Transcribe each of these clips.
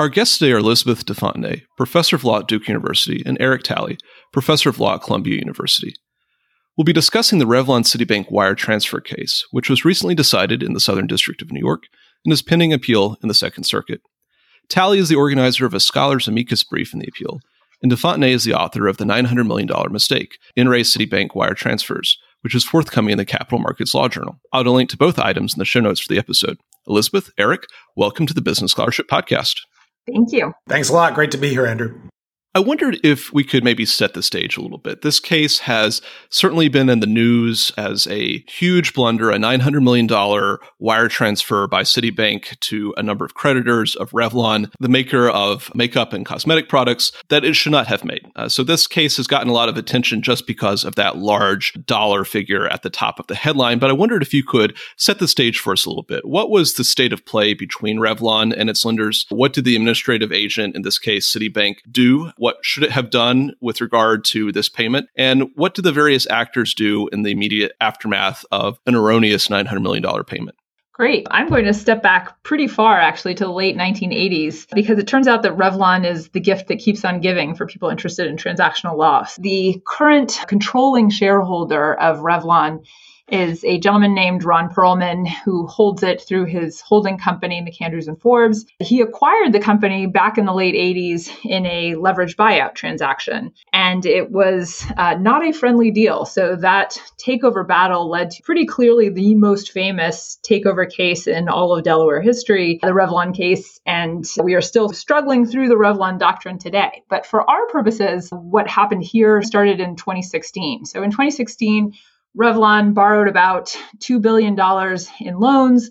Our guests today are Elizabeth deFontenay, professor of law at Duke University, and Eric Talley, professor of law at Columbia University. We'll be discussing the Revlon Citibank wire transfer case, which was recently decided in the Southern District of New York and is pending appeal in the Second Circuit. Talley is the organizer of a scholar's amicus brief in the appeal, and deFontenay is the author of the $900 million mistake, in re Citibank wire transfers, which is forthcoming in the Capital Markets Law Journal. I'll link to both items in the show notes for the episode. Elizabeth, Eric, welcome to the Business Scholarship Podcast. Thank you. Thanks a lot. Great to be here, Andrew. I wondered if we could maybe set the stage a little bit. This case has certainly been in the news as a huge blunder, a $900 million wire transfer by Citibank to a number of creditors of Revlon, the maker of makeup and cosmetic products, that it should not have made. Uh, so this case has gotten a lot of attention just because of that large dollar figure at the top of the headline. But I wondered if you could set the stage for us a little bit. What was the state of play between Revlon and its lenders? What did the administrative agent, in this case, Citibank, do? What should it have done with regard to this payment? And what do the various actors do in the immediate aftermath of an erroneous $900 million payment? Great. I'm going to step back pretty far actually to the late 1980s because it turns out that Revlon is the gift that keeps on giving for people interested in transactional loss. The current controlling shareholder of Revlon is a gentleman named Ron Perelman who holds it through his holding company, MacAndrews and Forbes. He acquired the company back in the late 80s in a leveraged buyout transaction, and it was uh, not a friendly deal. So that takeover battle led to pretty clearly the most famous takeover case in all of Delaware history, the Revlon case, and we are still struggling through the Revlon doctrine today. But for our purposes, what happened here started in 2016. So in 2016, Revlon borrowed about $2 billion in loans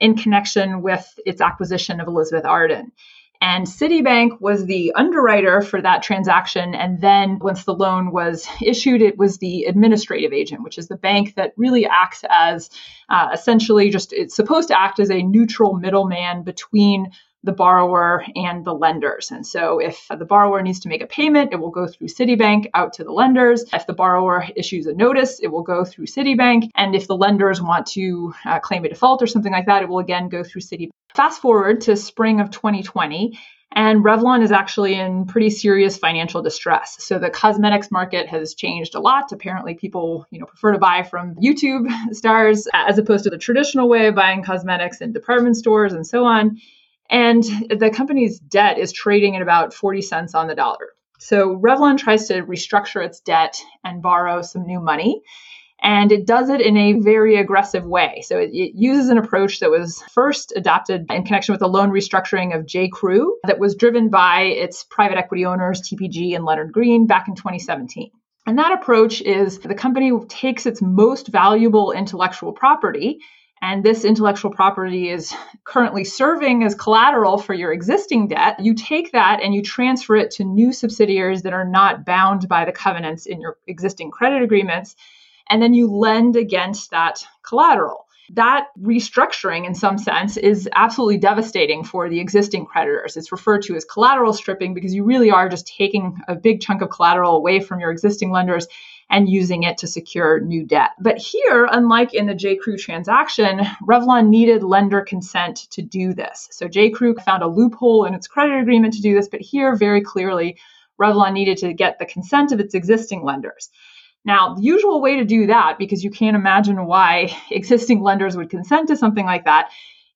in connection with its acquisition of Elizabeth Arden. And Citibank was the underwriter for that transaction. And then once the loan was issued, it was the administrative agent, which is the bank that really acts as uh, essentially just, it's supposed to act as a neutral middleman between the borrower and the lenders. And so if the borrower needs to make a payment, it will go through Citibank out to the lenders. If the borrower issues a notice, it will go through Citibank. And if the lenders want to uh, claim a default or something like that, it will again go through Citibank. Fast forward to spring of 2020. And Revlon is actually in pretty serious financial distress. So the cosmetics market has changed a lot. Apparently, people, you know, prefer to buy from YouTube stars as opposed to the traditional way of buying cosmetics in department stores and so on. And the company's debt is trading at about 40 cents on the dollar. So Revlon tries to restructure its debt and borrow some new money. And it does it in a very aggressive way. So it, it, uses an approach that was first adopted in connection with the loan restructuring of J. Crew that was driven by its private equity owners, TPG and Leonard Green, back in 2017. And that approach is the company takes its most valuable intellectual property and this intellectual property is currently serving as collateral for your existing debt, you take that and you transfer it to new subsidiaries that are not bound by the covenants in your existing credit agreements. And then you lend against that collateral. That restructuring, in some sense, is absolutely devastating for the existing creditors. It's referred to as collateral stripping because you really are just taking a big chunk of collateral away from your existing lenders and using it to secure new debt. But here, unlike in the J. Crew transaction, Revlon needed lender consent to do this. So J. Crew found a loophole in its credit agreement to do this, but here, very clearly, Revlon needed to get the consent of its existing lenders. Now, the usual way to do that, because you can't imagine why existing lenders would consent to something like that,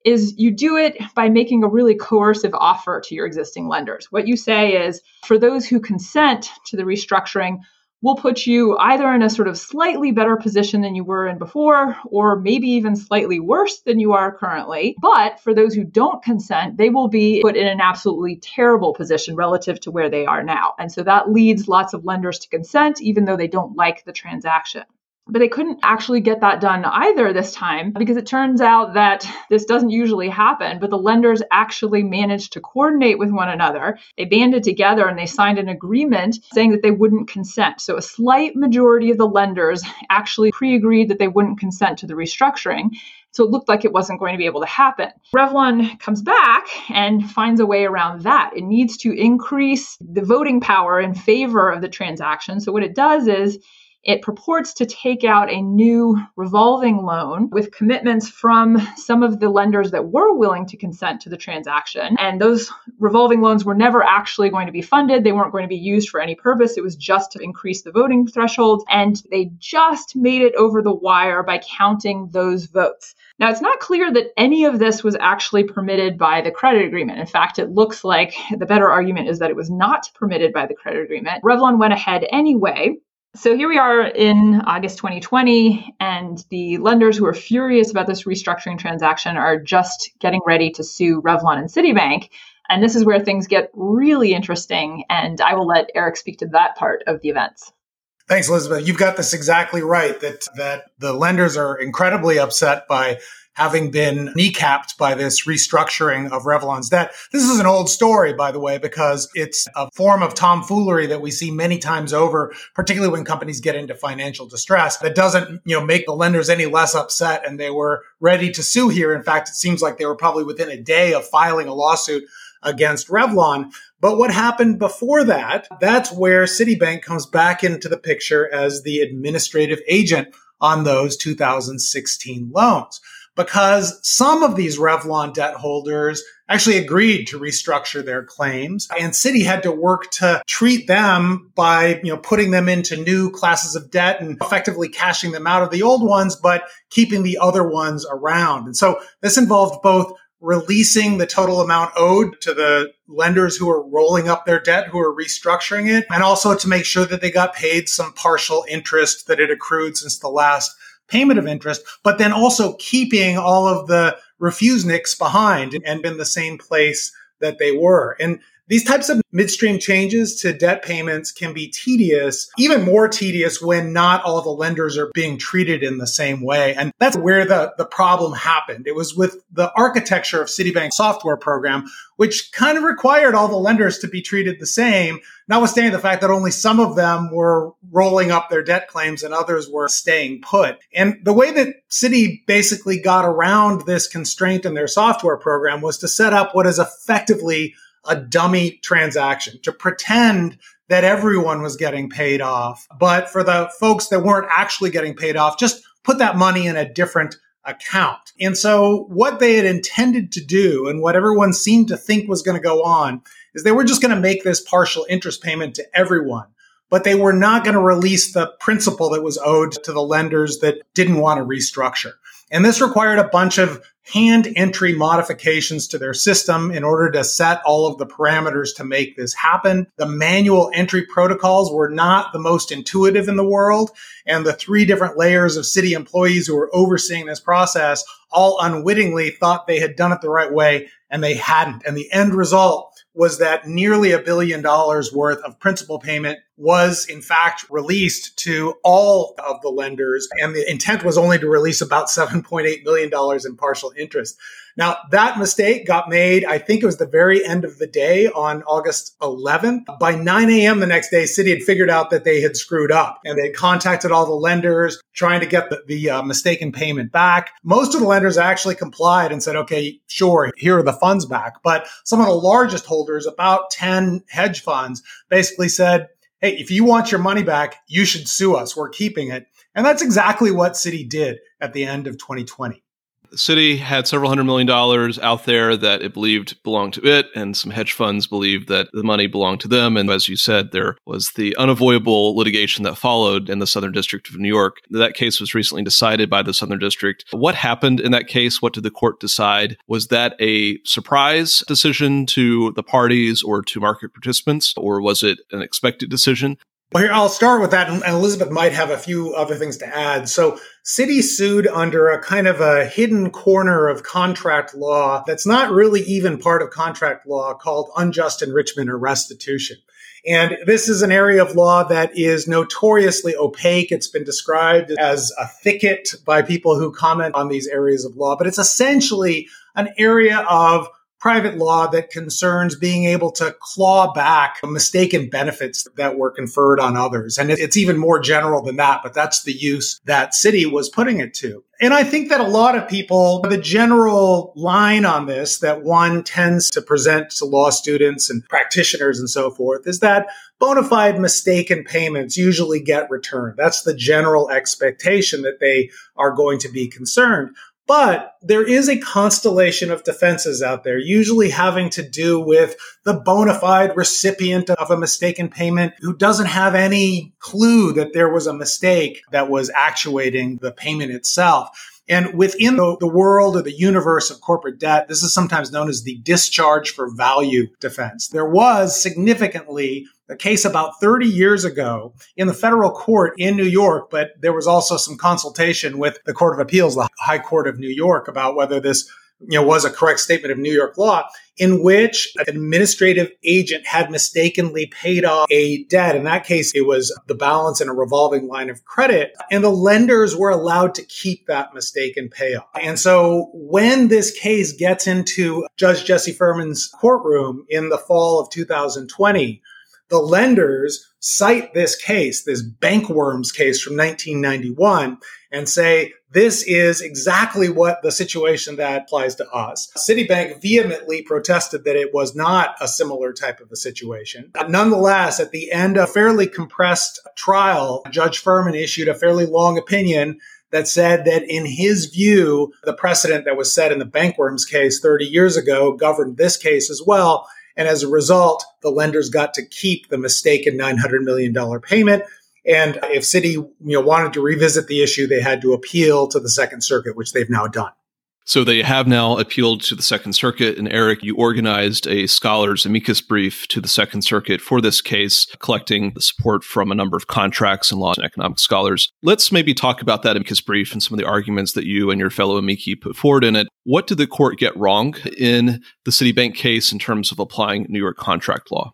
is you do it by making a really coercive offer to your existing lenders. What you say is for those who consent to the restructuring, will put you either in a sort of slightly better position than you were in before, or maybe even slightly worse than you are currently. But for those who don't consent, they will be put in an absolutely terrible position relative to where they are now. And so that leads lots of lenders to consent, even though they don't like the transaction. But they couldn't actually get that done either this time because it turns out that this doesn't usually happen. But the lenders actually managed to coordinate with one another. They banded together and they signed an agreement saying that they wouldn't consent. So a slight majority of the lenders actually pre agreed that they wouldn't consent to the restructuring. So it looked like it wasn't going to be able to happen. Revlon comes back and finds a way around that. It needs to increase the voting power in favor of the transaction. So what it does is it purports to take out a new revolving loan with commitments from some of the lenders that were willing to consent to the transaction. And those revolving loans were never actually going to be funded. They weren't going to be used for any purpose. It was just to increase the voting threshold. And they just made it over the wire by counting those votes. Now, it's not clear that any of this was actually permitted by the credit agreement. In fact, it looks like the better argument is that it was not permitted by the credit agreement. Revlon went ahead anyway so here we are in August 2020, and the lenders who are furious about this restructuring transaction are just getting ready to sue Revlon and Citibank. And this is where things get really interesting. And I will let Eric speak to that part of the events. Thanks, Elizabeth. You've got this exactly right that, that the lenders are incredibly upset by having been kneecapped by this restructuring of Revlon's debt. This is an old story, by the way, because it's a form of tomfoolery that we see many times over, particularly when companies get into financial distress. That doesn't, you know, make the lenders any less upset and they were ready to sue here. In fact, it seems like they were probably within a day of filing a lawsuit against Revlon. But what happened before that, that's where Citibank comes back into the picture as the administrative agent on those 2016 loans because some of these Revlon debt holders actually agreed to restructure their claims and Citi had to work to treat them by, you know, putting them into new classes of debt and effectively cashing them out of the old ones, but keeping the other ones around. And so this involved both releasing the total amount owed to the lenders who are rolling up their debt, who are restructuring it, and also to make sure that they got paid some partial interest that had accrued since the last payment of interest, but then also keeping all of the refuseniks behind and in the same place that they were. And these types of midstream changes to debt payments can be tedious, even more tedious when not all the lenders are being treated in the same way. And that's where the, the problem happened. It was with the architecture of Citibank's software program, which kind of required all the lenders to be treated the same, notwithstanding the fact that only some of them were rolling up their debt claims and others were staying put. And the way that Citi basically got around this constraint in their software program was to set up what is effectively a dummy transaction to pretend that everyone was getting paid off. But for the folks that weren't actually getting paid off, just put that money in a different account. And so what they had intended to do and what everyone seemed to think was going to go on is they were just going to make this partial interest payment to everyone. But they were not going to release the principal that was owed to the lenders that didn't want to restructure. And this required a bunch of hand entry modifications to their system in order to set all of the parameters to make this happen. The manual entry protocols were not the most intuitive in the world. And the three different layers of Citi employees who were overseeing this process all unwittingly thought they had done it the right way and they hadn't. And the end result was that nearly a billion dollars worth of principal payment was in fact released to all of the lenders. And the intent was only to release about $7.8 million in partial interest. Now, that mistake got made, I think it was the very end of the day on August 11th. By 9 a.m. the next day, Citi had figured out that they had screwed up and they contacted all the lenders trying to get the, the uh, mistaken payment back. Most of the lenders actually complied and said, okay, sure, here are the funds back. But some of the largest holders, about 10 hedge funds, basically said, hey, if you want your money back, you should sue us. We're keeping it. And that's exactly what Citi did at the end of 2020 the Citi had several hundred million dollars out there that it believed belonged to it, and some hedge funds believed that the money belonged to them. And as you said, there was the unavoidable litigation that followed in the Southern District of New York. That case was recently decided by the Southern District. What happened in that case? What did the court decide? Was that a surprise decision to the parties or to market participants, or was it an expected decision? Well, here, I'll start with that, and Elizabeth might have a few other things to add. So, Citi sued under a kind of a hidden corner of contract law that's not really even part of contract law called unjust enrichment or restitution. And this is an area of law that is notoriously opaque. It's been described as a thicket by people who comment on these areas of law, but it's essentially an area of private law that concerns being able to claw back mistaken benefits that were conferred on others. And it's even more general than that, but that's the use that Citi was putting it to. And I think that a lot of people, the general line on this that one tends to present to law students and practitioners and so forth is that bona fide mistaken payments usually get returned. That's the general expectation that they are going to be concerned. But there is a constellation of defenses out there, usually having to do with the bona fide recipient of a mistaken payment who doesn't have any clue that there was a mistake that was actuating the payment itself. And within the, the, world or the universe of corporate debt, this is sometimes known as the discharge for value defense. There was significantly a case about 30 years ago in the federal court in New York, but there was also some consultation with the Court of Appeals, the High Court of New York, about whether this you know, was a correct statement of New York law in which an administrative agent had mistakenly paid off a debt. In that case, it was the balance in a revolving line of credit and the lenders were allowed to keep that mistaken payoff. And so when this case gets into Judge Jesse Furman's courtroom in the fall of 2020, the lenders cite this case, this Banque Worms case from 1991, and say this is exactly what the situation that applies to us. Citibank vehemently protested that it was not a similar type of a situation. Nonetheless, at the end of a fairly compressed trial, Judge Furman issued a fairly long opinion that said that in his view, the precedent that was set in the Banque Worms case 30 years ago governed this case as well and as a result, the lenders got to keep the mistaken $900 million payment. And if Citi you know, wanted to revisit the issue, they had to appeal to the Second Circuit, which they've now done. So they have now appealed to the Second Circuit. And Eric, you organized a scholars amicus brief to the Second Circuit for this case, collecting the support from a number of contracts and law and economic scholars. Let's maybe talk about that amicus brief and some of the arguments that you and your fellow amici put forward in it. What did the court get wrong in the Citibank case in terms of applying New York contract law?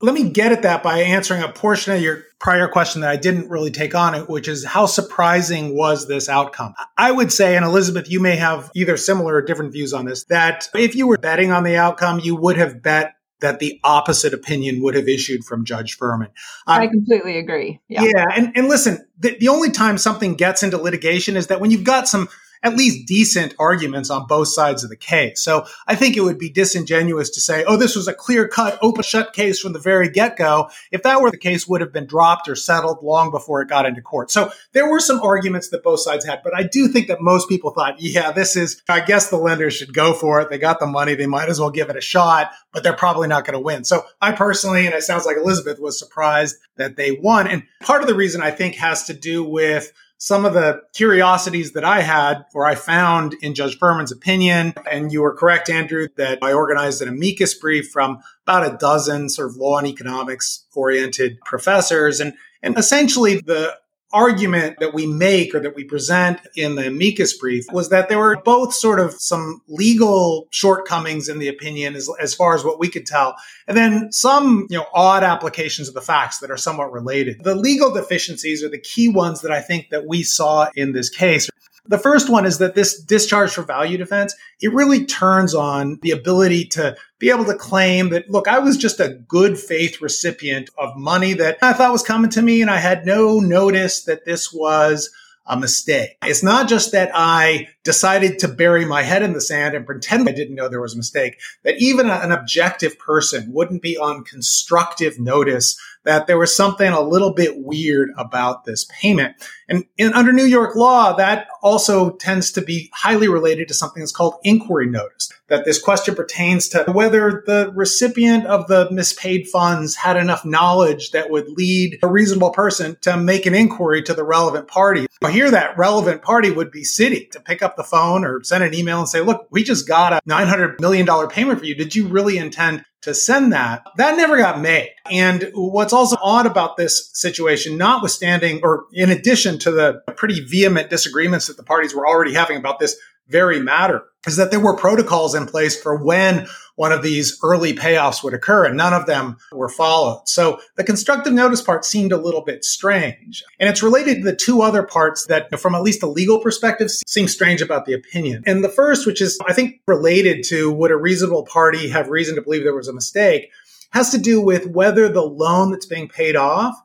Let me get at that by answering a portion of your prior question that I didn't really take on it, which is how surprising was this outcome? I would say, and Elizabeth, you may have either similar or different views on this, that if you were betting on the outcome, you would have bet that the opposite opinion would have issued from Judge Furman. Um, I completely agree. Yeah. Yeah. And, and listen, the, the only time something gets into litigation is that when you've got some at least decent arguments on both sides of the case. So I think it would be disingenuous to say, oh, this was a clear cut, open shut case from the very get go. If that were the case, would have been dropped or settled long before it got into court. So there were some arguments that both sides had, but I do think that most people thought, yeah, this is, I guess the lenders should go for it. They got the money. They might as well give it a shot, but they're probably not going to win. So I personally, and it sounds like Elizabeth was surprised that they won. And part of the reason I think has to do with some of the curiosities that I had or I found in Judge Furman's opinion. And you were correct, Andrew, that I organized an amicus brief from about a dozen sort of law and economics oriented professors. And, and essentially the argument that we make or that we present in the amicus brief was that there were both sort of some legal shortcomings in the opinion as, as far as what we could tell and then some you know odd applications of the facts that are somewhat related. The legal deficiencies are the key ones that i think that we saw in this case the first one is that this discharge for value defense, it really turns on the ability to be able to claim that, look, I was just a good faith recipient of money that I thought was coming to me and I had no notice that this was a mistake. It's not just that I decided to bury my head in the sand and pretend I didn't know there was a mistake, that even an objective person wouldn't be on constructive notice that there was something a little bit weird about this payment. And in, under New York law, that also tends to be highly related to something that's called inquiry notice, that this question pertains to whether the recipient of the mispaid funds had enough knowledge that would lead a reasonable person to make an inquiry to the relevant party. Here, that relevant party would be Citi to pick up the phone or send an email and say, look, we just got a $900 million payment for you. Did you really intend to send that. That never got made. And what's also odd about this situation, notwithstanding or in addition to the pretty vehement disagreements that the parties were already having about this very matter is that there were protocols in place for when one of these early payoffs would occur, and none of them were followed. So the constructive notice part seemed a little bit strange. And it's related to the two other parts that, from at least a legal perspective, seem strange about the opinion. And the first, which is, I think, related to would a reasonable party have reason to believe there was a mistake, has to do with whether the loan that's being paid off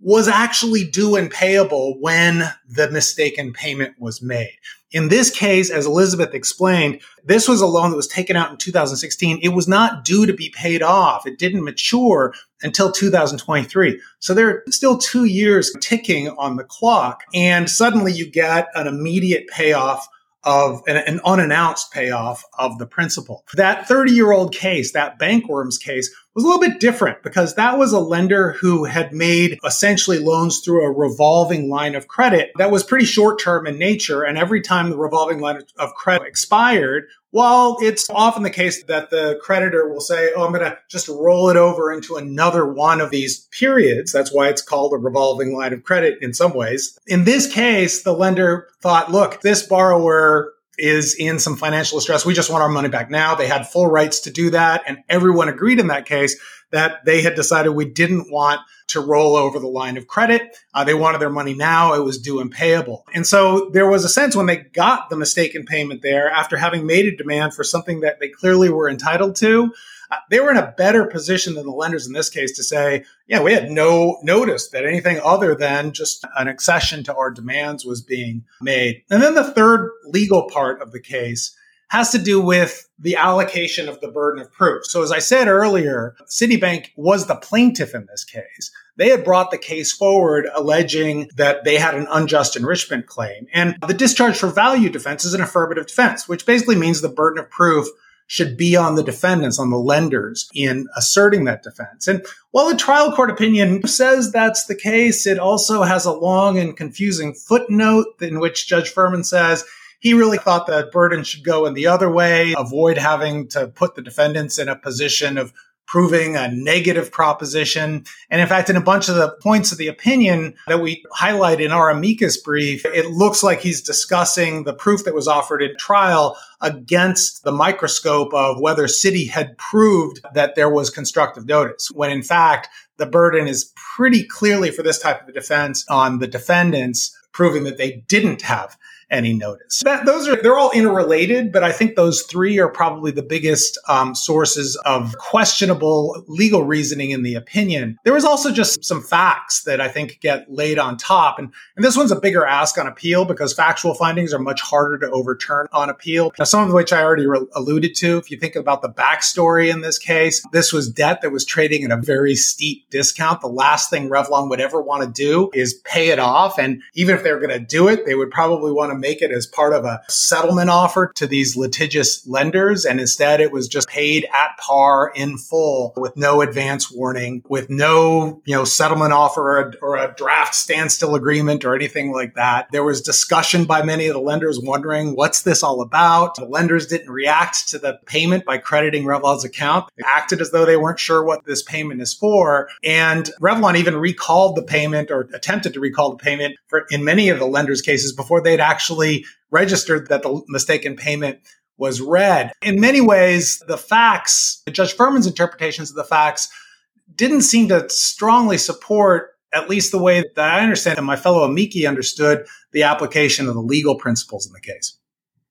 was actually due and payable when the mistaken payment was made. In this case, as Elizabeth explained, this was a loan that was taken out in 2016. It was not due to be paid off. It didn't mature until 2023. So there are still two years ticking on the clock. And suddenly you get an immediate payoff of an, an, unannounced payoff of the principal. That 30 year old case, that Banque Worms case, was a little bit different because that was a lender who had made essentially loans through a revolving line of credit that was pretty short term in nature. And every time the revolving line of credit expired, well, it's often the case that the creditor will say, Oh, I'm going to just roll it over into another one of these periods. That's why it's called a revolving line of credit in some ways. In this case, the lender thought, look, this borrower is in some financial distress. We just want our money back now. They had full rights to do that. And everyone agreed in that case that they had decided we didn't want to roll over the line of credit. Uh, they wanted their money now. It was due and payable. And so there was a sense when they got the mistaken payment there after having made a demand for something that they clearly were entitled to. Uh, they were in a better position than the lenders in this case to say, yeah, we had no notice that anything other than just an accession to our demands was being made. And then the third legal part of the case has to do with the allocation of the burden of proof. So as I said earlier, Citibank was the plaintiff in this case. They had brought the case forward alleging that they had an unjust enrichment claim. And the discharge for value defense is an affirmative defense, which basically means the burden of proof should be on the defendants, on the lenders in asserting that defense. And while the trial court opinion says that's the case, it also has a long and confusing footnote in which Judge Furman says he really thought that burden should go in the other way, avoid having to put the defendants in a position of proving a negative proposition. And in fact, in a bunch of the points of the opinion that we highlight in our amicus brief, it looks like he's discussing the proof that was offered in trial against the microscope of whether Citi had proved that there was constructive notice, when in fact, the burden is pretty clearly for this type of defense on the defendants proving that they didn't have any notice. That, those are they're all interrelated, but I think those three are probably the biggest um, sources of questionable legal reasoning in the opinion. There was also just some facts that I think get laid on top, and, and this one's a bigger ask on appeal because factual findings are much harder to overturn on appeal. Now, some of which I already re- alluded to. If you think about the backstory in this case, this was debt that was trading at a very steep discount. The last thing Revlon would ever want to do is pay it off, and even if they were going to do it, they would probably want to make it as part of a settlement offer to these litigious lenders. And instead, it was just paid at par in full with no advance warning, with no, you know, settlement offer or a, or a draft standstill agreement or anything like that. There was discussion by many of the lenders wondering, what's this all about? The lenders didn't react to the payment by crediting Revlon's account. They acted as though they weren't sure what this payment is for. And Revlon even recalled the payment or attempted to recall the payment for in many of the lenders' cases before they'd actually registered that the mistaken payment was read. In many ways, the facts, Judge Furman's interpretations of the facts didn't seem to strongly support at least the way that I understand and my fellow amici understood the application of the legal principles in the case.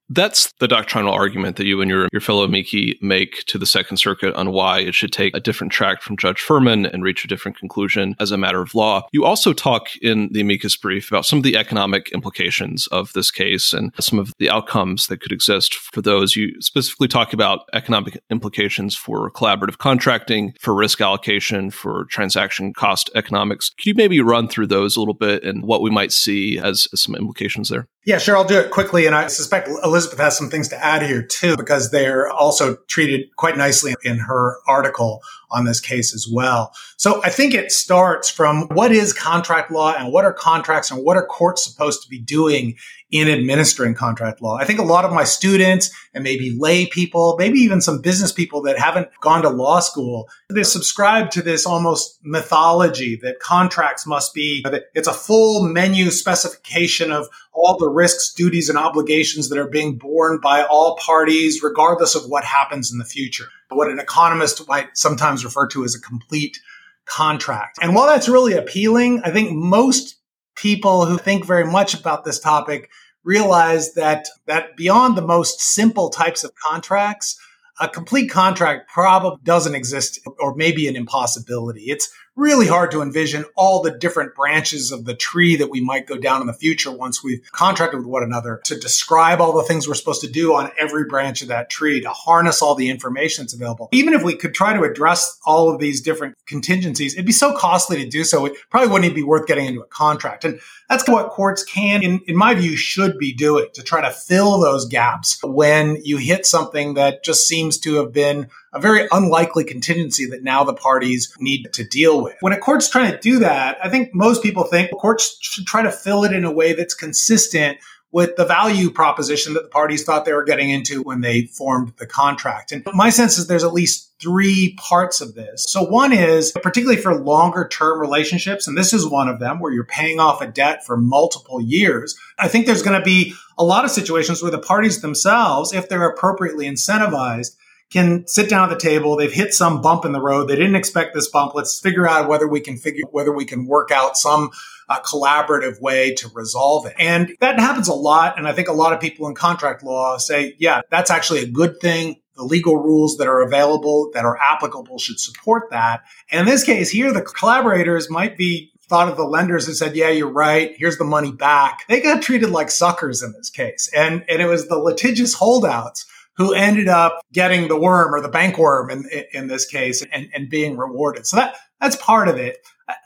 That's the doctrinal argument that you and your, your fellow amici make to the Second Circuit on why it should take a different track from Judge Furman and reach a different conclusion as a matter of law. You also talk in the amicus brief about some of the economic implications of this case and some of the outcomes that could exist for those. You specifically talk about economic implications for collaborative contracting, for risk allocation, for transaction cost economics. Could you maybe run through those a little bit and what we might see as, as some implications there? Yeah, sure. I'll do it quickly. And I suspect Elizabeth has some things to add here too, because they're also treated quite nicely in her article on this case as well. So I think it starts from what is contract law and what are contracts and what are courts supposed to be doing in administering contract law. I think a lot of my students and maybe lay people, maybe even some business people that haven't gone to law school, they subscribe to this almost mythology that contracts must be, that it's a full menu specification of all the risks, duties, and obligations that are being borne by all parties, regardless of what happens in the future. What an economist might sometimes refer to as a complete contract. And while that's really appealing, I think most people who think very much about this topic realize that that beyond the most simple types of contracts, a complete contract probably doesn't exist or maybe an impossibility. It's really hard to envision all the different branches of the tree that we might go down in the future once we've contracted with one another to describe all the things we're supposed to do on every branch of that tree, to harness all the information that's available. Even if we could try to address all of these different contingencies, it'd be so costly to do so. It probably wouldn't even be worth getting into a contract. And that's what courts can, in, in my view, should be doing to try to fill those gaps when you hit something that just seems to have been a very unlikely contingency that now the parties need to deal with. When a court's trying to do that, I think most people think courts should try to fill it in a way that's consistent with the value proposition that the parties thought they were getting into when they formed the contract. And my sense is there's at least three parts of this. So one is particularly for longer term relationships, and this is one of them where you're paying off a debt for multiple years. I think there's going to be a lot of situations where the parties themselves, if they're appropriately incentivized, can sit down at the table. They've hit some bump in the road. They didn't expect this bump. Let's figure out whether we can figure whether we can work out some uh, collaborative way to resolve it. And that happens a lot. And I think a lot of people in contract law say, yeah, that's actually a good thing. The legal rules that are available that are applicable should support that. And in this case here, the collaborators might be thought of the lenders and said, yeah, you're right. Here's the money back. They got treated like suckers in this case. And, and it was the litigious holdouts who ended up getting the worm or the bank worm in, in this case and, and being rewarded. So that, that's part of it.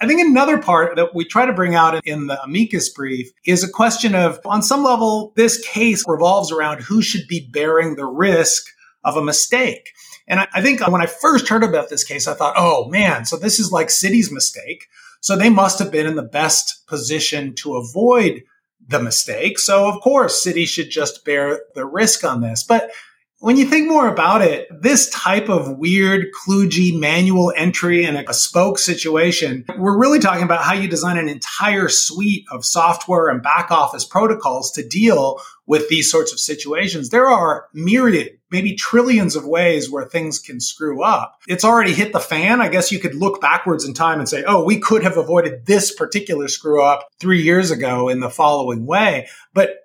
I think another part that we try to bring out in the amicus brief is a question of, on some level, this case revolves around who should be bearing the risk of a mistake. And I, I think when I first heard about this case, I thought, oh man, so this is like Citi's mistake. So they must have been in the best position to avoid the mistake. So of course, Citi should just bear the risk on this. But when you think more about it, this type of weird, kludgy manual entry in a bespoke situation, we're really talking about how you design an entire suite of software and back office protocols to deal with these sorts of situations. There are myriad, maybe trillions of ways where things can screw up. It's already hit the fan. I guess you could look backwards in time and say, oh, we could have avoided this particular screw up three years ago in the following way. But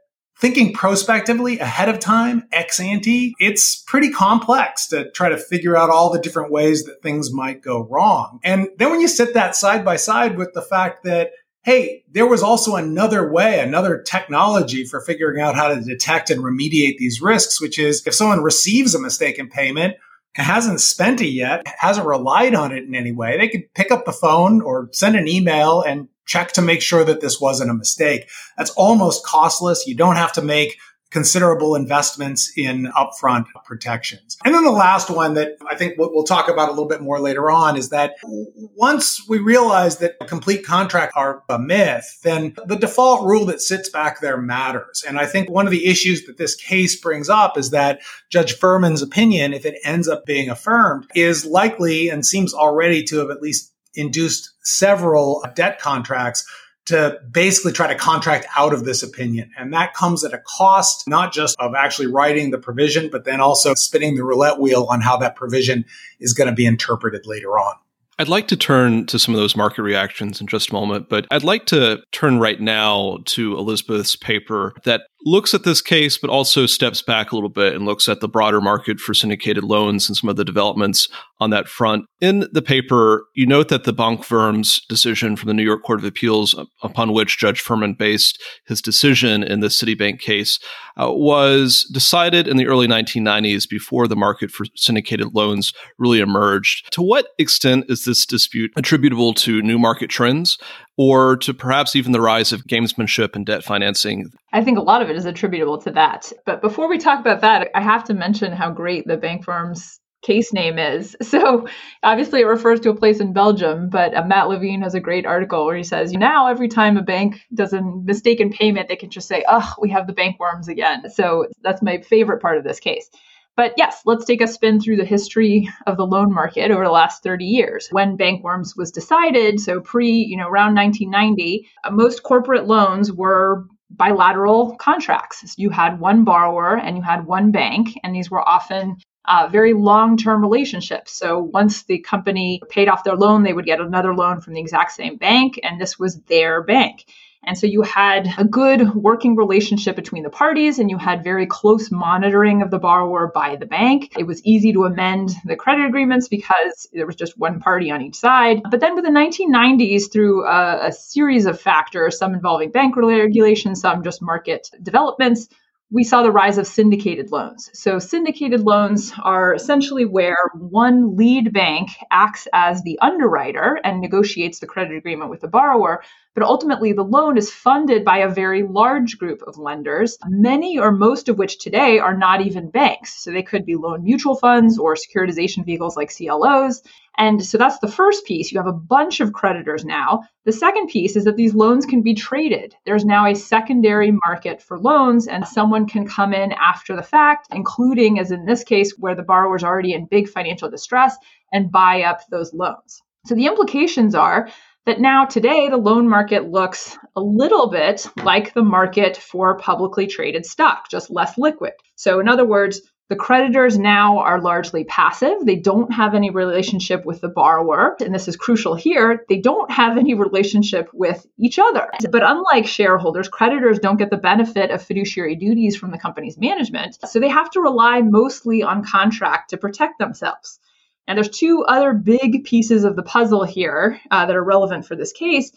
thinking prospectively ahead of time, ex ante, it's pretty complex to try to figure out all the different ways that things might go wrong. And then when you sit that side by side with the fact that hey, there was also another way, another technology for figuring out how to detect and remediate these risks, which is if someone receives a mistaken payment, hasn't spent it yet, hasn't relied on it in any way, they could pick up the phone or send an email and check to make sure that this wasn't a mistake. That's almost costless. You don't have to make considerable investments in upfront protections. And then the last one that I think we'll talk about a little bit more later on is that once we realize that complete contracts are a myth, then the default rule that sits back there matters. And I think one of the issues that this case brings up is that Judge Furman's opinion, if it ends up being affirmed, is likely and seems already to have at least induced several debt contracts to basically try to contract out of this opinion. And that comes at a cost, not just of actually writing the provision, but then also spinning the roulette wheel on how that provision is going to be interpreted later on. I'd like to turn to some of those market reactions in just a moment, but I'd like to turn right now to Elizabeth's paper that looks at this case, but also steps back a little bit and looks at the broader market for syndicated loans and some of the developments on that front. In the paper, you note that the Banque Worms decision from the New York Court of Appeals, upon which Judge Furman based his decision in the Citibank case, uh, was decided in the early 1990s before the market for syndicated loans really emerged. To what extent is this dispute attributable to new market trends or to perhaps even the rise of gamesmanship and debt financing? I think a lot of it is attributable to that. But before we talk about that, I have to mention how great the Banque Worms case name is. So obviously it refers to a place in Belgium, but uh, Matt Levine has a great article where he says now every time a bank does a mistaken payment, they can just say, oh, we have the bank worms again. So that's my favorite part of this case. But yes, let's take a spin through the history of the loan market over the last 30 years. When Banque Worms was decided, so pre, you know, around 1990, uh, most corporate loans were bilateral contracts. You had one borrower and you had one bank, and these were often uh, very long term relationships. So once the company paid off their loan, they would get another loan from the exact same bank, and this was their bank. And so you had a good working relationship between the parties and you had very close monitoring of the borrower by the bank. It was easy to amend the credit agreements because there was just one party on each side. But then with the 1990s, through a, a series of factors, some involving bank regulation, some just market developments, we saw the rise of syndicated loans. So, syndicated loans are essentially where one lead bank acts as the underwriter and negotiates the credit agreement with the borrower, but ultimately the loan is funded by a very large group of lenders, many or most of which today are not even banks. So, they could be loan mutual funds or securitization vehicles like CLOs. And so that's the first piece. You have a bunch of creditors now. The second piece is that these loans can be traded. There's now a secondary market for loans, and someone can come in after the fact, including, as in this case, where the borrower is already in big financial distress and buy up those loans. So the implications are that now today the loan market looks a little bit like the market for publicly traded stock, just less liquid. So, in other words, the creditors now are largely passive. They don't have any relationship with the borrower. And this is crucial here. They don't have any relationship with each other. But unlike shareholders, creditors don't get the benefit of fiduciary duties from the company's management. So they have to rely mostly on contract to protect themselves. And there's two other big pieces of the puzzle here uh, that are relevant for this case.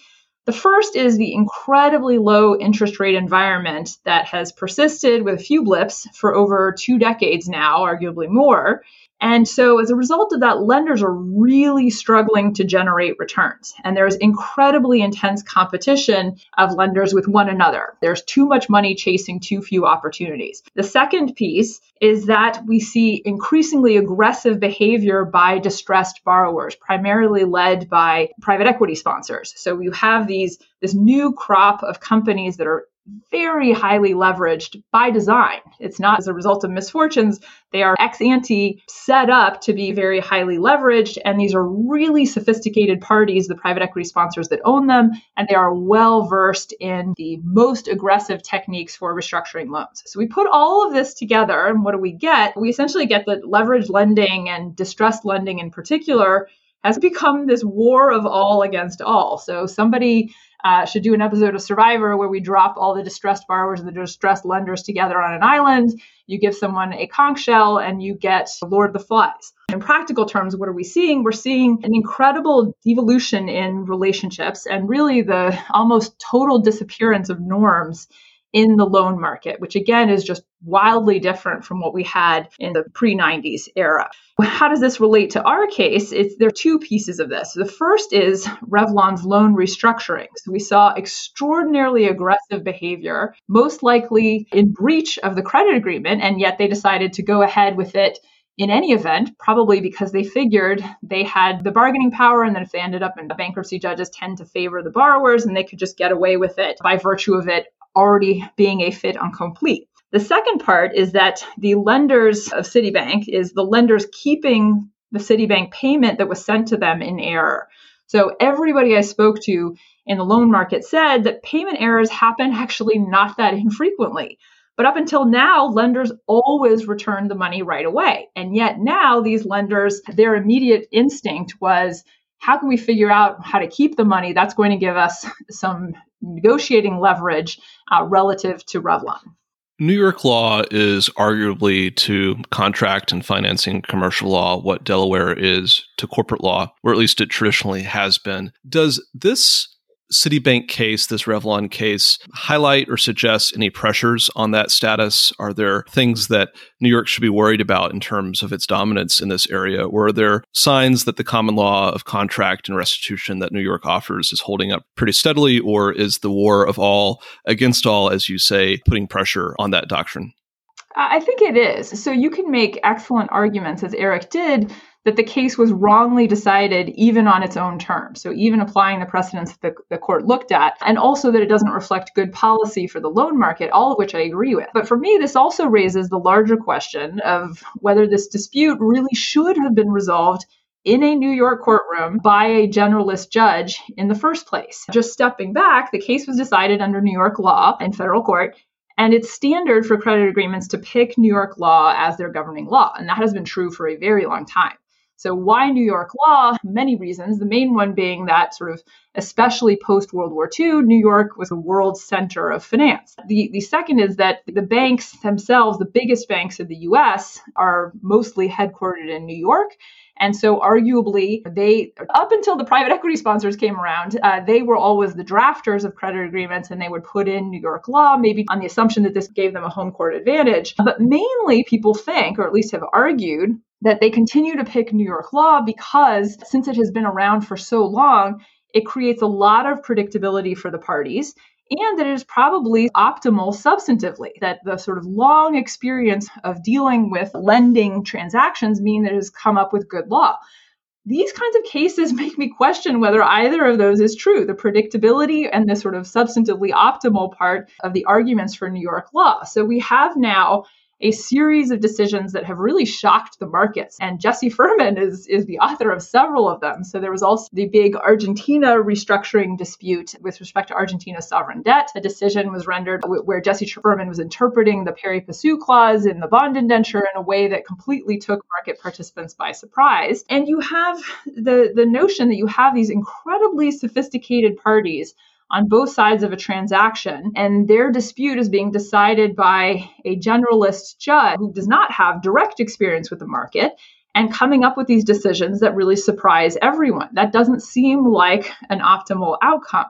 The first is the incredibly low interest rate environment that has persisted with a few blips for over two decades now, arguably more. And so, as a result of that, lenders are really struggling to generate returns. And there's incredibly intense competition of lenders with one another. There's too much money chasing too few opportunities. The second piece is that we see increasingly aggressive behavior by distressed borrowers, primarily led by private equity sponsors. So, you have these this new crop of companies that are very highly leveraged by design. It's not as a result of misfortunes. They are ex ante set up to be very highly leveraged. And these are really sophisticated parties, the private equity sponsors that own them. And they are well versed in the most aggressive techniques for restructuring loans. So we put all of this together. And what do we get? We essentially get that leverage lending and distressed lending in particular has become this war of all against all. So somebody uh, should do an episode of Survivor where we drop all the distressed borrowers and the distressed lenders together on an island. You give someone a conch shell and you get Lord of the Flies. In practical terms, what are we seeing? We're seeing an incredible devolution in relationships and really the almost total disappearance of norms in the loan market, which again is just wildly different from what we had in the pre 90s era. How does this relate to our case? It's, there are two pieces of this. The first is Revlon's loan restructuring. So we saw extraordinarily aggressive behavior, most likely in breach of the credit agreement, and yet they decided to go ahead with it in any event, probably because they figured they had the bargaining power, and then if they ended up in bankruptcy, judges tend to favor the borrowers and they could just get away with it by virtue of it already being a fait accompli. The second part is that the lenders of Citibank is the lenders keeping the Citibank payment that was sent to them in error. So everybody I spoke to in the loan market said that payment errors happen actually not that infrequently. But up until now, lenders always returned the money right away. And yet now these lenders, their immediate instinct was how can we figure out how to keep the money? That's going to give us some negotiating leverage uh, relative to Revlon. New York law is arguably to contract and financing commercial law what Delaware is to corporate law, or at least it traditionally has been. Does this Citibank case, this Revlon case, highlight or suggest any pressures on that status? Are there things that New York should be worried about in terms of its dominance in this area? Or are there signs that the common law of contract and restitution that New York offers is holding up pretty steadily? Or is the war of all against all, as you say, putting pressure on that doctrine? I think it is. So you can make excellent arguments, as Eric did, that the case was wrongly decided even on its own terms. So, even applying the precedents that the, the, court looked at, and also that it doesn't reflect good policy for the loan market, all of which I agree with. But for me, this also raises the larger question of whether this dispute really should have been resolved in a New York courtroom by a generalist judge in the first place. Just stepping back, the case was decided under New York law in federal court. And it's standard for credit agreements to pick New York law as their governing law. And that has been true for a very long time. So, why New York law? Many reasons. The main one being that, sort of, especially post World War II, New York was a world center of finance. The, the second is that the banks themselves, the biggest banks in the US, are mostly headquartered in New York. And so, arguably, they, up until the private equity sponsors came around, uh, they were always the drafters of credit agreements and they would put in New York law, maybe on the assumption that this gave them a home court advantage. But mainly, people think, or at least have argued, that they continue to pick New York law because since it has been around for so long, it creates a lot of predictability for the parties and that it is probably optimal substantively. That the sort of long experience of dealing with lending transactions mean that it has come up with good law. These kinds of cases make me question whether either of those is true the predictability and the sort of substantively optimal part of the arguments for new york law. So we have now a series of decisions that have really shocked the markets. And Jesse Furman is, is the author of several of them. So there was also the big Argentina restructuring dispute with respect to Argentina's sovereign debt. A decision was rendered where Jesse Furman was interpreting the pari passu clause in the bond indenture in a way that completely took market participants by surprise. And you have the, the notion that you have these incredibly sophisticated parties on both sides of a transaction, and their dispute is being decided by a generalist judge who does not have direct experience with the market and coming up with these decisions that really surprise everyone. That doesn't seem like an optimal outcome.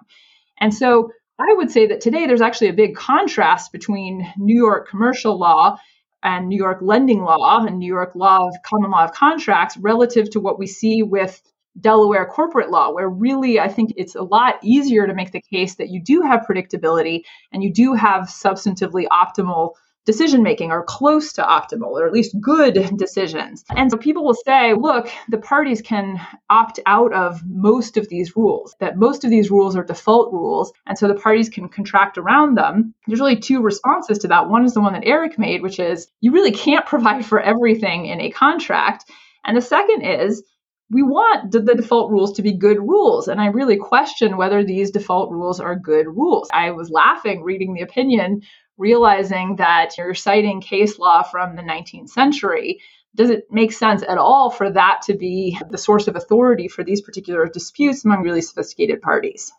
And so I would say that today there's actually a big contrast between New York commercial law and New York lending law and New York law of common law of contracts relative to what we see with Delaware corporate law, where really I think it's a lot easier to make the case that you do have predictability and you do have substantively optimal decision making or close to optimal or at least good decisions. And so people will say, look, the parties can opt out of most of these rules, that most of these rules are default rules. And so the parties can contract around them. There's really two responses to that. One is the one that Eric made, which is you really can't provide for everything in a contract. And the second is we want the default rules to be good rules. And I really question whether these default rules are good rules. I was laughing reading the opinion, realizing that you're citing case law from the 19th century. Does it make sense at all for that to be the source of authority for these particular disputes among really sophisticated parties?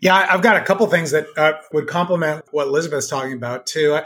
Yeah, I've got a couple things that uh, would complement what Elizabeth's talking about too.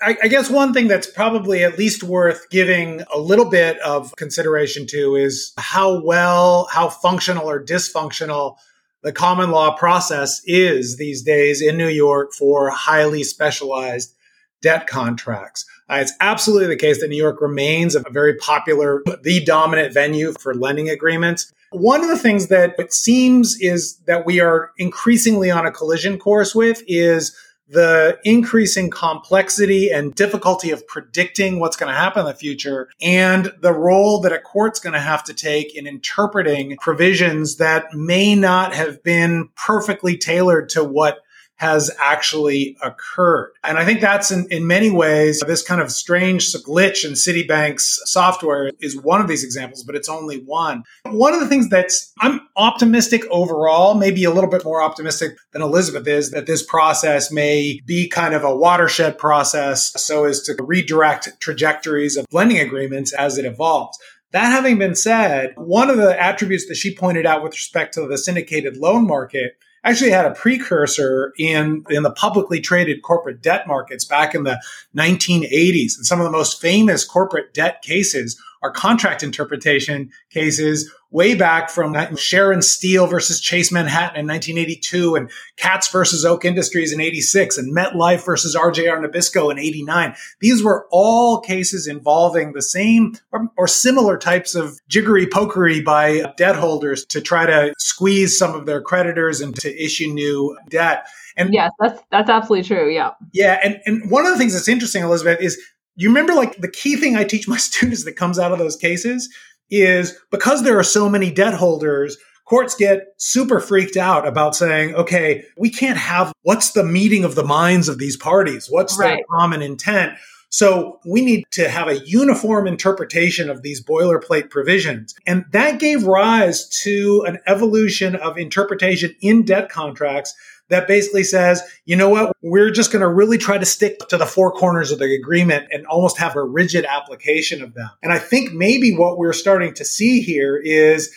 I, I, guess one thing that's probably at least worth giving a little bit of consideration to is how well, how functional or dysfunctional the common law process is these days in New York for highly specialized debt contracts. Uh, it's absolutely the case that New York remains a very popular, the dominant venue for lending agreements. One of the things that it seems is that we are increasingly on a collision course with is the increasing complexity and difficulty of predicting what's going to happen in the future and the role that a court's going to have to take in interpreting provisions that may not have been perfectly tailored to what has actually occurred. And I think that's in, in many ways, this kind of strange glitch in Citibank's software is one of these examples, but it's only one. One of the things that's, I'm optimistic overall, maybe a little bit more optimistic than Elizabeth is, that this process may be kind of a watershed process so as to redirect trajectories of lending agreements as it evolves. That having been said, one of the attributes that she pointed out with respect to the syndicated loan market actually had a precursor in, in the publicly traded corporate debt markets back in the 1980s. And some of the most famous corporate debt cases are contract interpretation cases way back from Sharon Steel versus Chase Manhattan in 1982 and Katz versus Oak Industries in 86 and MetLife versus RJR Nabisco in 89. These were all cases involving the same or, or similar types of jiggery pokery by debt holders to try to squeeze some of their creditors and to issue new debt. And yes, that's that's absolutely true. Yeah. Yeah. And, and one of the things that's interesting, Elizabeth, is You remember, like, the key thing I teach my students that comes out of those cases is because there are so many debt holders, courts get super freaked out about saying, okay, we can't have what's the meeting of the minds of these parties? What's right. their common intent? So we need to have a uniform interpretation of these boilerplate provisions. And that gave rise to an evolution of interpretation in debt contracts that basically says, you know what, we're just going to really try to stick to the four corners of the agreement and almost have a rigid application of them. And I think maybe what we're starting to see here is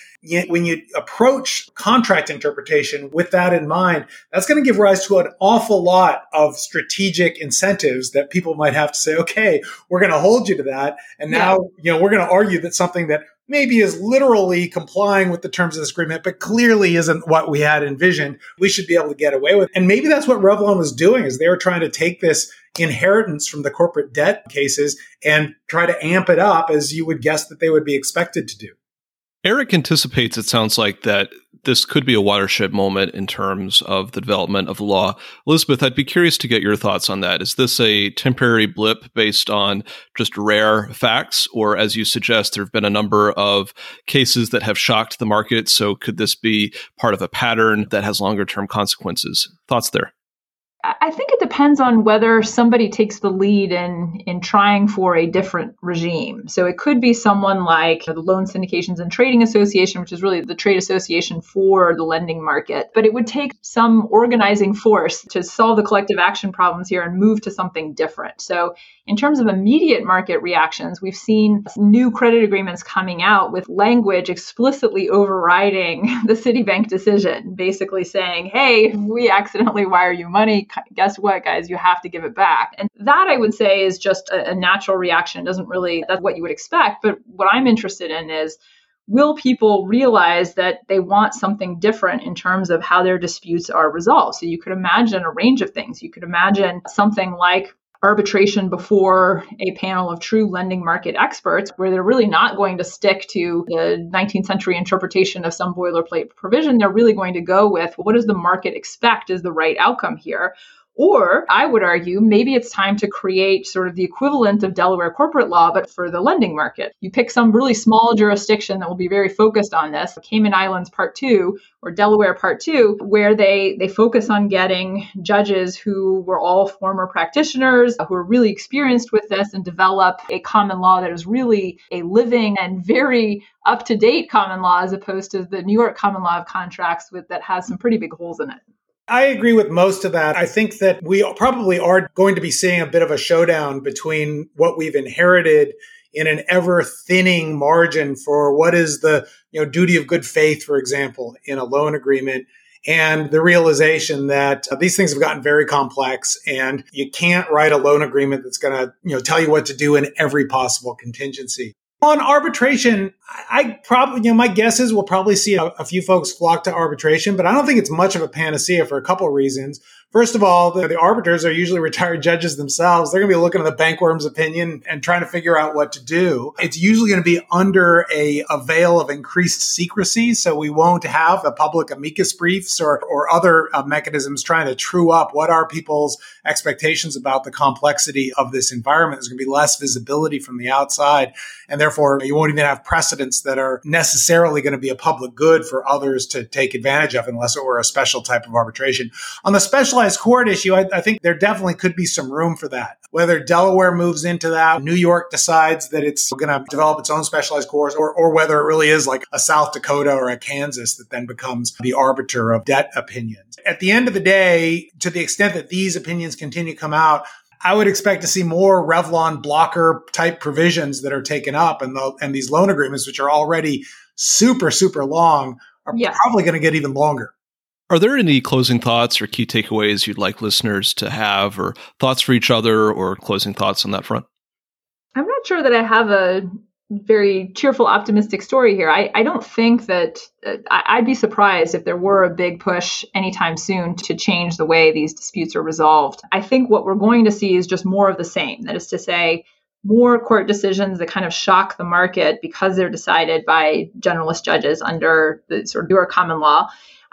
when you approach contract interpretation with that in mind, that's going to give rise to an awful lot of strategic incentives that people might have to say, okay, we're going to hold you to that. And now, yeah. you know, we're going to argue that something that maybe is literally complying with the terms of this agreement, but clearly isn't what we had envisioned, we should be able to get away with. And maybe that's what Revlon was doing is they were trying to take this inheritance from the corporate debt cases and try to amp it up as you would guess that they would be expected to do. Eric anticipates, it sounds like, that this could be a watershed moment in terms of the development of law. Elizabeth, I'd be curious to get your thoughts on that. Is this a temporary blip based on just rare facts? Or, as you suggest, there have been a number of cases that have shocked the market. So, could this be part of a pattern that has longer term consequences? Thoughts there? I think it depends on whether somebody takes the lead in in trying for a different regime. So it could be someone like the Loan Syndications and Trading Association, which is really the trade association for the lending market. But it would take some organizing force to solve the collective action problems here and move to something different. So in terms of immediate market reactions, we've seen new credit agreements coming out with language explicitly overriding the Citibank decision, basically saying, hey, we accidentally wire you money, guess what, guys, you have to give it back. And that I would say is just a, a natural reaction. It doesn't really, that's what you would expect. But what I'm interested in is, will people realize that they want something different in terms of how their disputes are resolved? So you could imagine a range of things. You could imagine something like arbitration before a panel of true lending market experts, where they're really not going to stick to the 19th century interpretation of some boilerplate provision. They're really going to go with what does the market expect is the right outcome here? Or I would argue maybe it's time to create sort of the equivalent of Delaware corporate law, but for the lending market. You pick some really small jurisdiction that will be very focused on this, Cayman Islands Part 2 or Delaware Part 2, where they, they focus on getting judges who were all former practitioners, who are really experienced with this, and develop a common law that is really a living and very up to date common law as opposed to the New York common law of contracts with, that has some pretty big holes in it. I agree with most of that. I think that we probably are going to be seeing a bit of a showdown between what we've inherited in an ever thinning margin for what is the you know duty of good faith, for example, in a loan agreement, and the realization that uh, these things have gotten very complex, and you can't write a loan agreement that's going to you know tell you what to do in every possible contingency. On arbitration, I probably, you know, my guess is we'll probably see a, a, few folks flock to arbitration, but I don't think it's much of a panacea for a couple reasons. First of all, the, the arbiters are usually retired judges themselves. They're going to be looking at the Banque Worms opinion and trying to figure out what to do. It's usually going to be under a, a veil of increased secrecy. So we won't have the public amicus briefs or, or other uh, mechanisms trying to true up what are people's expectations about the complexity of this environment. There's going to be less visibility from the outside. And therefore, you won't even have precedents that are necessarily going to be a public good for others to take advantage of unless it were a special type of arbitration. On the specialized specialized court issue, I, I, think there definitely could be some room for that. Whether Delaware moves into that, New York decides that it's going to develop its own specialized courts, or, or whether it really is like a South Dakota or a Kansas that then becomes the arbiter of debt opinions. At the end of the day, to the extent that these opinions continue to come out, I would expect to see more Revlon blocker type provisions that are taken up and the, and these loan agreements, which are already super, super long, are yes. probably going to get even longer. Are there any closing thoughts or key takeaways you'd like listeners to have, or thoughts for each other, or closing thoughts on that front? I'm not sure that I have a very cheerful, optimistic story here. I, I don't think that uh, I'd be surprised if there were a big push anytime soon to change the way these disputes are resolved. I think what we're going to see is just more of the same. That is to say, more court decisions that kind of shock the market because they're decided by generalist judges under the sort of your common law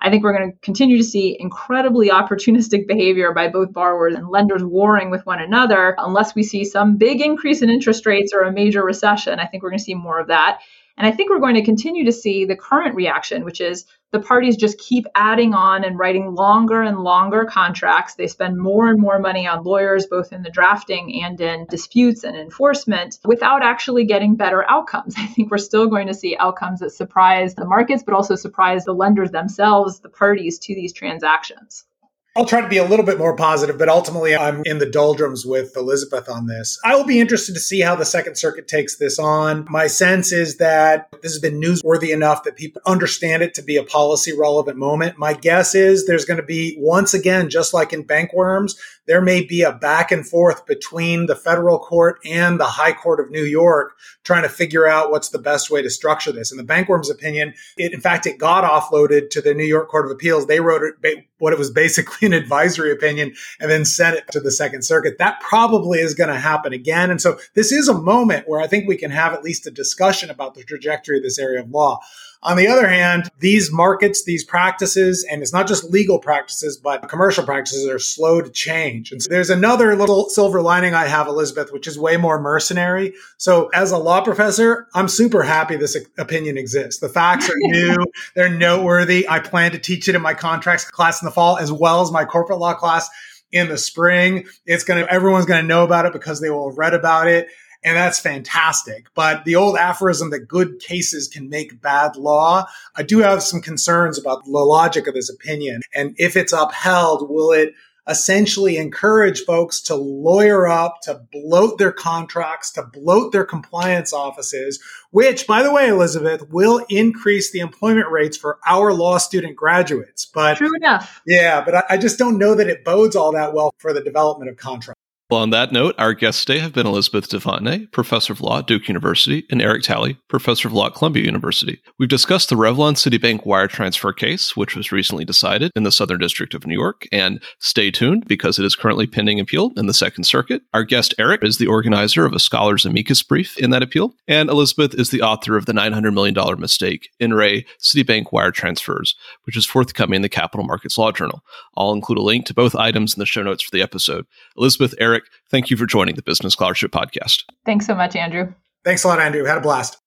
I think we're going to continue to see incredibly opportunistic behavior by both borrowers and lenders warring with one another unless we see some big increase in interest rates or a major recession. I think we're going to see more of that. And I think we're going to continue to see the current reaction, which is the parties just keep adding on and writing longer and longer contracts. They spend more and more money on lawyers, both in the drafting and in disputes and enforcement, without actually getting better outcomes. I think we're still going to see outcomes that surprise the markets, but also surprise the lenders themselves, the parties to these transactions. I'll try to be a little bit more positive, but ultimately I'm in the doldrums with Elizabeth on this. I will be interested to see how the Second Circuit takes this on. My sense is that this has been newsworthy enough that people understand it to be a policy relevant moment. My guess is there's going to be, once again, just like in Banque Worms, there may be a back and forth between the federal court and the High Court of New York trying to figure out what's the best way to structure this. In the Banque Worms opinion, it, in fact, it got offloaded to the New York Court of Appeals. They wrote it, what it was basically an advisory opinion and then sent it to the Second Circuit. That probably is going to happen again. And so this is a moment where I think we can have at least a discussion about the trajectory of this area of law. On the other hand, these markets, these practices, and it's not just legal practices, but commercial practices are slow to change. And so there's another little silver lining I have, Elizabeth, which is way more mercenary. So as a law professor, I'm super happy this opinion exists. The facts are new. They're noteworthy. I plan to teach it in my contracts class in the fall, as well as my corporate law class in the spring. It's going to, everyone's going to know about it because they will have read about it and that's fantastic. But the old aphorism that good cases can make bad law, I do have some concerns about the logic of this opinion. And if it's upheld, will it essentially encourage folks to lawyer up, to bloat their contracts, to bloat their compliance offices, which, by the way, Elizabeth, will increase the employment rates for our law student graduates. But true enough. Yeah, but I, I just don't know that it bodes all that well for the development of contracts. Well, on that note, our guests today have been Elizabeth deFontenay, professor of law at Duke University, and Eric Talley, professor of law at Columbia University. We've discussed the Revlon Citibank wire transfer case, which was recently decided in the Southern District of New York, and stay tuned because it is currently pending appeal in the Second Circuit. Our guest, Eric, is the organizer of a scholar's amicus brief in that appeal, and Elizabeth is the author of the $900 million mistake in re Citibank wire transfers, which is forthcoming in the Capital Markets Law Journal. I'll include a link to both items in the show notes for the episode. Elizabeth, Eric, Eric, thank you for joining the Business Scholarship Podcast. Thanks so much, Andrew. Thanks a lot, Andrew. Had a blast.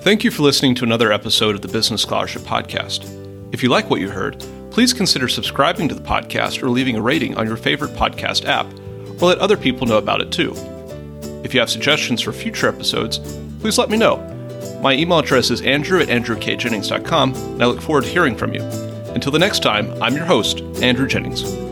Thank you for listening to another episode of the Business Scholarship Podcast. If you like what you heard, please consider subscribing to the podcast or leaving a rating on your favorite podcast app, or let other people know about it too. If you have suggestions for future episodes, please let me know my email address is andrew at andrewkjennings.com, and I look forward to hearing from you. Until the next time, I'm your host, Andrew Jennings.